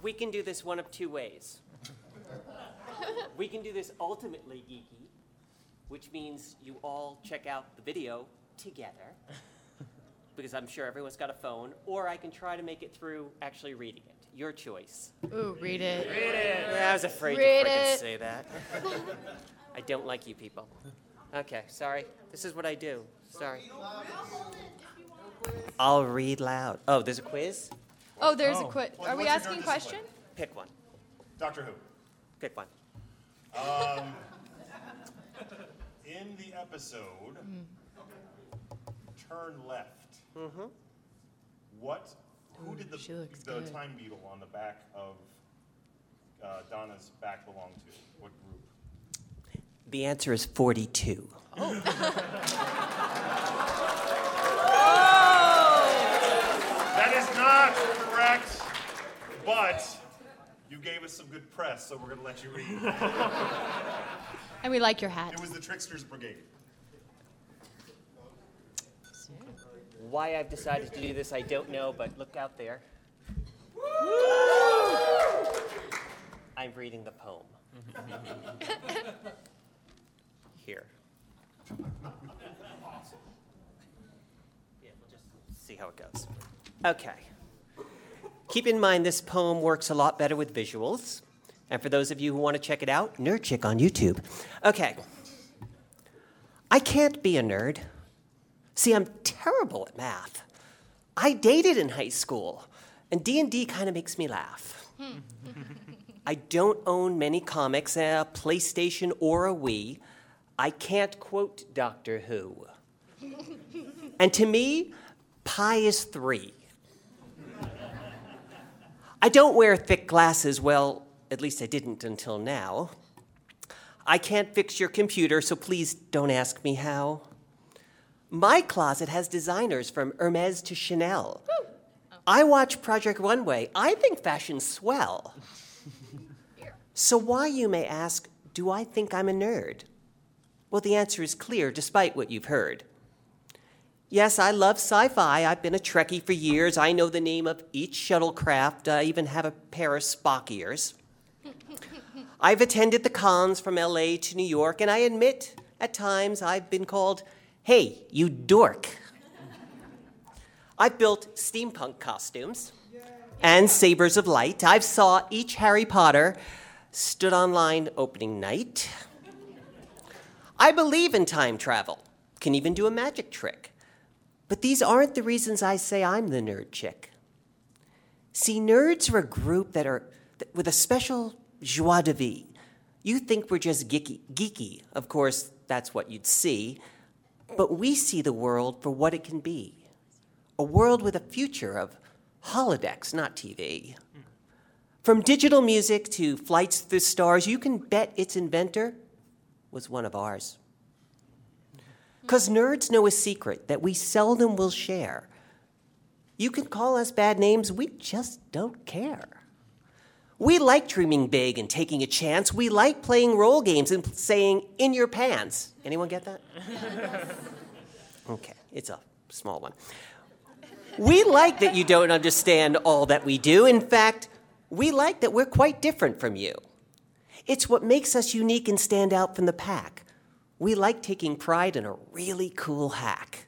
We can do this one of two ways. we can do this ultimately geeky, which means you all check out the video together, because I'm sure everyone's got a phone, or I can try to make it through actually reading it. Your choice. Ooh, read it. Read it. I was afraid Read to freaking it. say that. I don't like you people. Okay, sorry. This is what I do. Sorry. I'll read loud. Oh, there's a quiz? Oh, there's a Oh. quiz. Are we what's your asking turn a question? Pick one. Doctor Who. Pick one. Um, in the episode, Turn Left, Mm-hmm. what, who did the, she looks the good. time beetle on the back of uh, Donna's back belong to? What group? The answer is 42. That is not correct, but you gave us some good press, so we're going to let you read. And we like your hat. It was the Tricksters Brigade. Why I've decided to do this, I don't know, but look out there. I'm reading the poem. Here. Yeah, we'll just see how it goes. Okay. Keep in mind this poem works a lot better with visuals. And for those of you who want to check it out, Nerd Chick on YouTube. Okay. I can't be a nerd. See, I'm terrible at math. I dated in high school, and D&D kind of makes me laugh. I don't own many comics, eh, a PlayStation or a Wii. I can't quote Doctor Who. And to me, pi is three. I don't wear thick glasses, well, at least I didn't until now. I can't fix your computer, so please don't ask me how. My closet has designers from Hermes to Chanel. I watch Project Runway. I think fashion's swell. So, why, you may ask, do I think I'm a nerd? Well, the answer is clear, despite what you've heard. Yes, I love sci fi. I've been a Trekkie for years. I know the name of each shuttlecraft. I even have a pair of Spock ears. I've attended the cons from LA to New York, and I admit at times I've been called, hey, you dork. I've built steampunk costumes and sabers of light. I've saw each Harry Potter, stood online opening night. I believe in time travel, can even do a magic trick. But these aren't the reasons I say I'm the nerd chick. See, nerds are a group that are with a special joie de vie. You think we're just geeky. geeky. Of course, that's what you'd see. But we see the world for what it can be a world with a future of holodecks, not TV. From digital music to flights through the stars, you can bet its inventor was one of ours. Because nerds know a secret that we seldom will share. You can call us bad names, we just don't care. We like dreaming big and taking a chance. We like playing role games and saying, in your pants. Anyone get that? Okay, it's a small one. We like that you don't understand all that we do. In fact, we like that we're quite different from you. It's what makes us unique and stand out from the pack. We like taking pride in a really cool hack.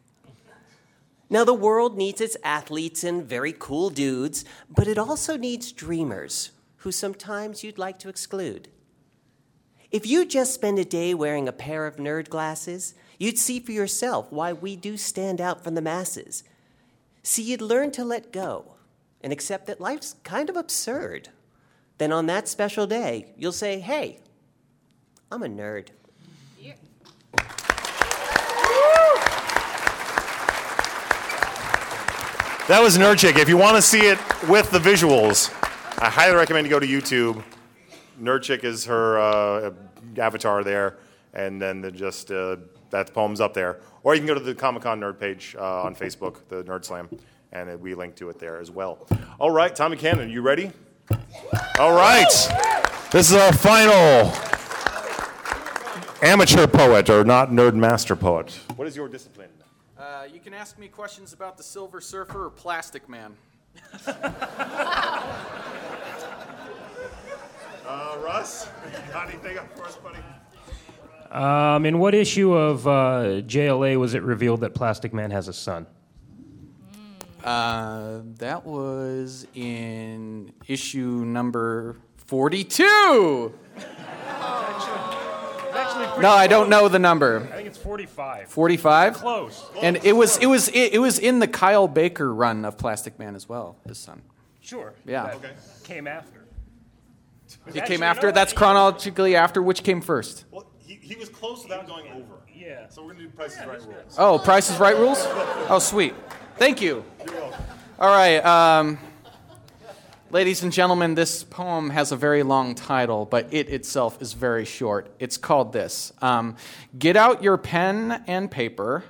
Now, the world needs its athletes and very cool dudes, but it also needs dreamers who sometimes you'd like to exclude. If you just spend a day wearing a pair of nerd glasses, you'd see for yourself why we do stand out from the masses. See, you'd learn to let go and accept that life's kind of absurd. Then on that special day, you'll say, hey, I'm a nerd. That was Nerd Chick. If you want to see it with the visuals, I highly recommend you go to YouTube. Nerd Chick is her uh, avatar there, and then the just uh, that poem's up there. Or you can go to the Comic Con Nerd page uh, on Facebook, the Nerd Slam, and we link to it there as well. All right, Tommy Cannon, you ready? All right. This is our final amateur poet, or not nerd master poet. What is your discipline? Uh, you can ask me questions about the Silver Surfer or Plastic Man. Uh, Russ, got anything up for us, buddy? Um, in what issue of uh, JLA was it revealed that Plastic Man has a son? Uh, that was in issue number 42. No, I don't know the number. I think it's 45. 45? Close. And it was it was it, it was in the Kyle Baker run of Plastic Man as well, his son. Sure. Yeah. That Came after. He Actually, came you after. know That's what? chronologically after. Which came first? Well, he, he was close without going over. Yeah. So we're going to do Price is Right rules. Oh, Price is Right rules. Oh, sweet. Thank you. All right, um, ladies and gentlemen, this poem has a very long title, but it itself is very short. It's called this um, Get out your pen and paper.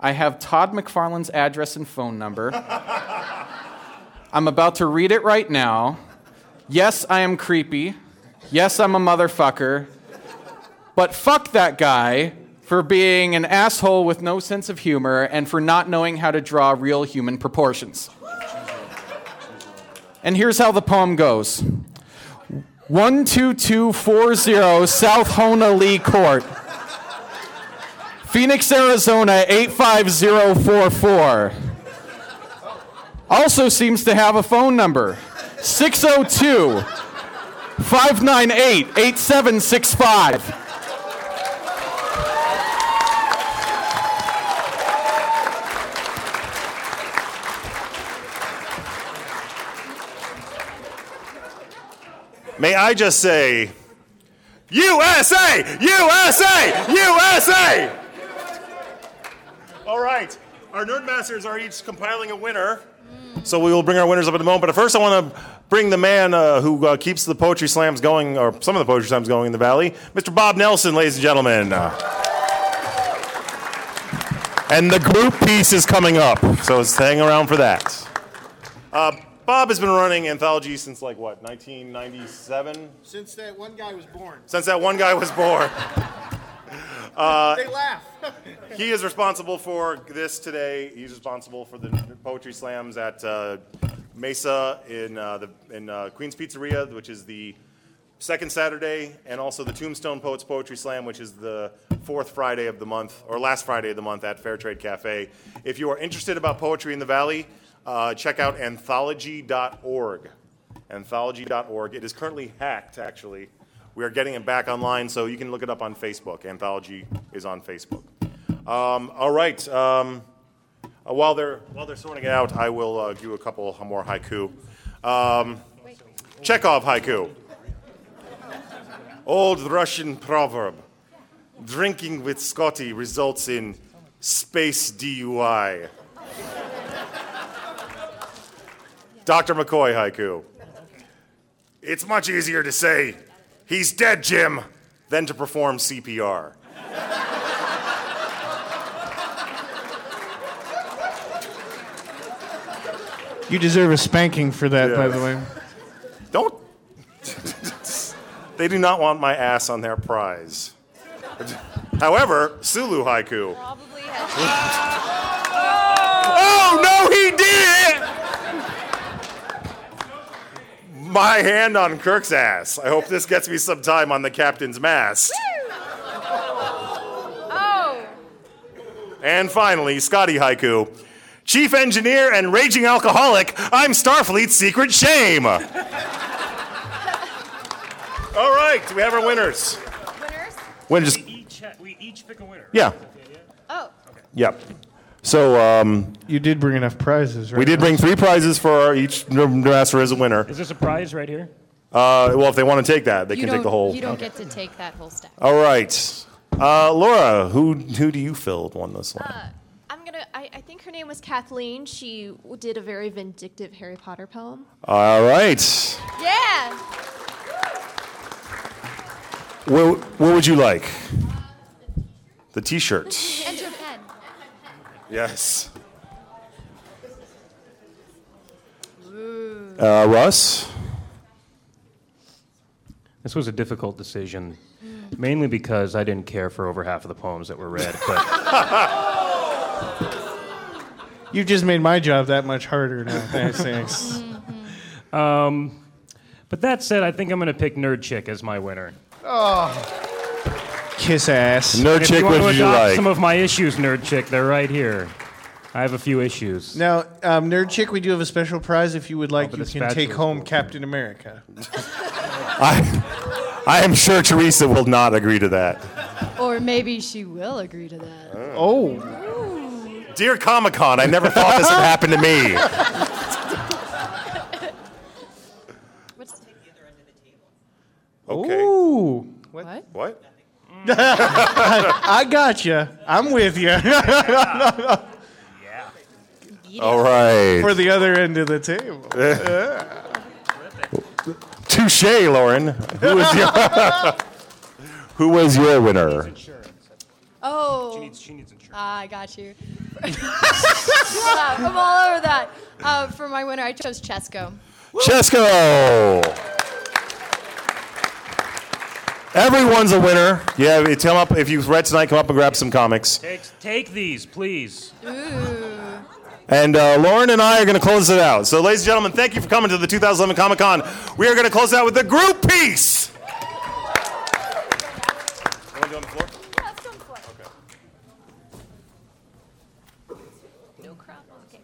I have Todd McFarlane's address and phone number. I'm about to read it right now. Yes, I am creepy. Yes, I'm a motherfucker. But fuck that guy for being an asshole with no sense of humor and for not knowing how to draw real human proportions. And here's how the poem goes 12240 South Hona Lee Court, Phoenix, Arizona 85044. Also seems to have a phone number 602 598 8765. May I just say, USA! USA! USA! All right. Our Nerd Masters are each compiling a winner. So we will bring our winners up in a moment. But first, I want to bring the man uh, who uh, keeps the poetry slams going, or some of the poetry slams going in the Valley, Mr. Bob Nelson, ladies and gentlemen. And the group piece is coming up, so hang around for that. Uh, Bob has been running anthology since like what, 1997? Since that one guy was born. Since that one guy was born. Uh, they laugh. he is responsible for this today. He's responsible for the poetry slams at uh, Mesa in uh, the in uh, Queen's Pizzeria, which is the second Saturday, and also the Tombstone Poets Poetry Slam, which is the fourth Friday of the month or last Friday of the month at Fairtrade Cafe. If you are interested about poetry in the Valley, uh, check out anthology.org. Anthology.org. It is currently hacked, actually. We are getting it back online, so you can look it up on Facebook. Anthology is on Facebook. Um, all right. Um, uh, while they're while they're sorting it out, I will uh, do a couple more haiku. Um, Chekhov haiku. Old Russian proverb drinking with Scotty results in space DUI. Dr. McCoy haiku. It's much easier to say, he's dead, Jim, than to perform CPR. You deserve a spanking for that, by the way. Don't. they do not want my ass on their prize. However, Sulu haiku. Oh, no, he did! My hand on Kirk's ass. I hope this gets me some time on the captain's mast. Oh. And finally, Scotty haiku. Chief engineer and raging alcoholic, I'm Starfleet's secret shame. All right, we have our winners. Winners? We each, ha- we each pick a winner. Yeah. Oh. Okay. Yep. So um, You did bring enough prizes, right? we did bring three prizes for our, each master as a winner. Is this a prize right here? Uh, well, if they want to take that, they you can don't, take the whole. You don't get to take that whole stack. All right, uh, Laura, who who do you feel won this one? Uh, I'm gonna. I, I think her name was Kathleen. She w- did a very vindictive Harry Potter poem. All right, Yeah. what, what would you like? The T-shirt. And your pen. Yes. Uh, Russ. This was a difficult decision, mainly because I didn't care for over half of the poems that were read. But You've just made my job that much harder now. Thanks, thanks. um, but that said, I think I'm going to pick Nerd Chick as my winner. Oh. Kiss ass. Nerd if Chick, you want what to did you adopt like? Some of my issues, Nerd Chick, they're right here. I have a few issues. Now, um, Nerd Chick, we do have a special prize. If you would like, but you the can take spatula's home Captain America. I, I am sure Teresa will not agree to that. Or maybe she will agree to that. Oh. Dear Comic Con, I never thought this would happen to me. Okay. Ooh. What? What? I got you. I'm with you. All right. For the other end of the table. Touche, Lauren. Who was your Who was your winner? Oh. She needs, she needs insurance. I got you. I'm all over that. Uh, for my winner, I chose Chesco. Chesco. Everyone's a winner. Yeah, you come up if you've read tonight. Come up and grab some comics. Take, take these, please. And uh, Lauren and I are going to close it out. So, ladies and gentlemen, thank you for coming to the 2011 Comic Con. We are going to close out with the group piece. No crap. Okay.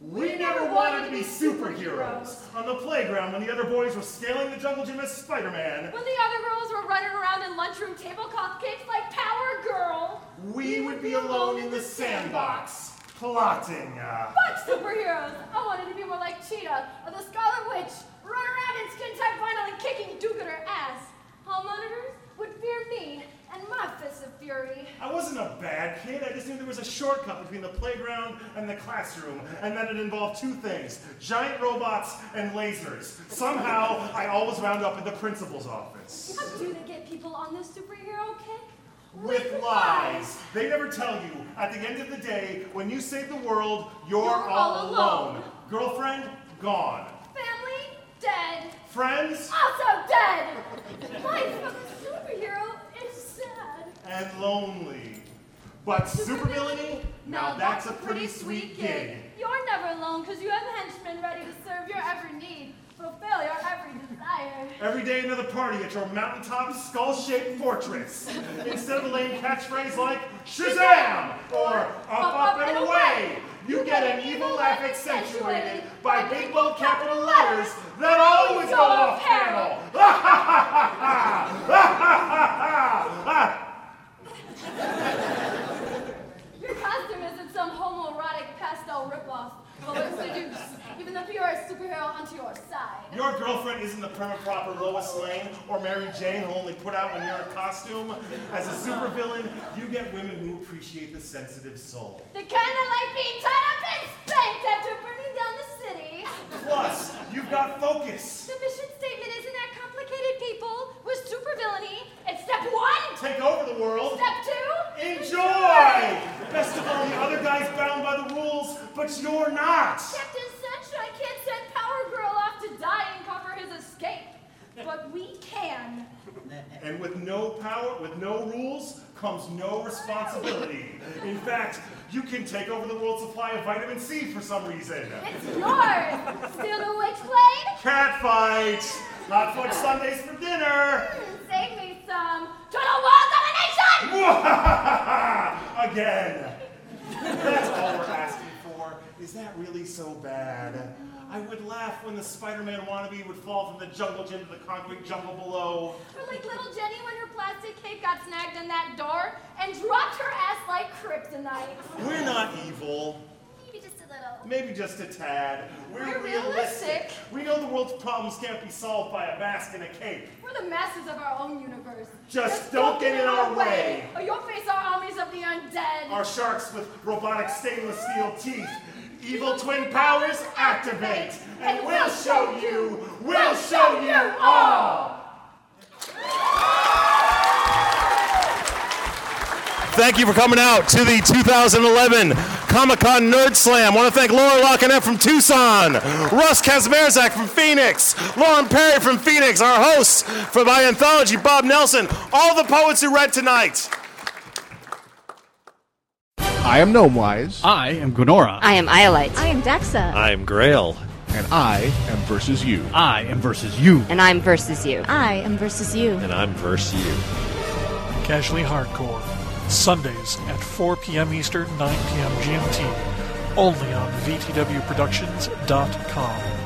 We never wanted to be superheroes. On the playground, when the other boys were scaling the jungle gym as Spider-Man, When the other girls were running around in lunchroom table cupcakes like Power Girl. we would be alone in the sandbox, plotting. Uh, Fuck superheroes! I wanted to be more like Cheetah or the Scarlet Witch, run around in skin tight vinyl and kicking do-gooder ass. Hall monitors would fear me and my fists of fury. I wasn't a bad kid. I just knew there was a shortcut between the playground and the classroom, and that it involved two things giant robots and lasers. Somehow, I always wound up in the principal's office. How do they get people on this superhero kick? With lies. They never tell you, at the end of the day, when you save the world, you're, You're all, alone. alone. Girlfriend, gone. Family dead. Friends, Also dead. Life of a superhero. And lonely. But superability? Now that's a pretty sweet gig. You're never alone because you have henchmen ready to serve your every need, fulfill your every desire. Every day another party at your mountaintop skull-shaped fortress. Instead of a lame catchphrase like Shazam or Up, Up, and Away, you get an evil laugh accentuated by big bold capital letters that always go off panel. Your costume isn't some homoerotic pastel ripoff, but we're seduced, even if you're a superhero onto your side. Your girlfriend isn't the prim and proper Lois Lane or Mary Jane who only put out when you're in a costume. As a supervillain, you get women who appreciate the sensitive soul. they kind of like being tied up and spanked after burning down the city. Plus, you've got focus. The mission statement isn't that complicated, people. With supervillainy. It's step one. Take over the world. Step two. Guy's bound by the rules, but you're not. Captain Sunshine can't send Power Girl off to die and cover his escape, but we can. And with no power, with no rules, comes no responsibility. In fact, you can take over the world's supply of vitamin C for some reason. It's yours. Still the witchblade? Cat fight! Hot fudge sundaes for dinner! Save me some. Total world domination! Again! That's all we're asking for. Is that really so bad? I would laugh when the Spider-Man wannabe would fall from the jungle gym to the concrete jungle below. Or like little Jenny when her plastic cake got snagged in that door and dropped her ass like kryptonite. We're not evil. Maybe just a little. Maybe just a tad. We're, We're realistic. We know the world's problems can't be solved by a mask and a cape. We're the masters of our own universe. Just don't get in our way. Or oh, you'll face our armies of the undead. Our sharks with robotic stainless steel teeth. Evil twin powers activate. And we'll show you, we'll show you all. Thank you for coming out to the 2011 Comic Con Nerd Slam. want to thank Laura Lockenett from Tucson, Russ Kazmerzak from Phoenix, Lauren Perry from Phoenix, our hosts for my anthology, Bob Nelson, all the poets who read tonight. I am Gnomewise. I am Gwenora. I am Iolite. I am Dexa. I'm Grail. And I am versus you. I am versus you. And I'm versus you. I am versus you. And I'm versus you. Casually Hardcore. Sundays at 4 p.m. Eastern, 9 p.m. GMT. Only on VTWProductions.com.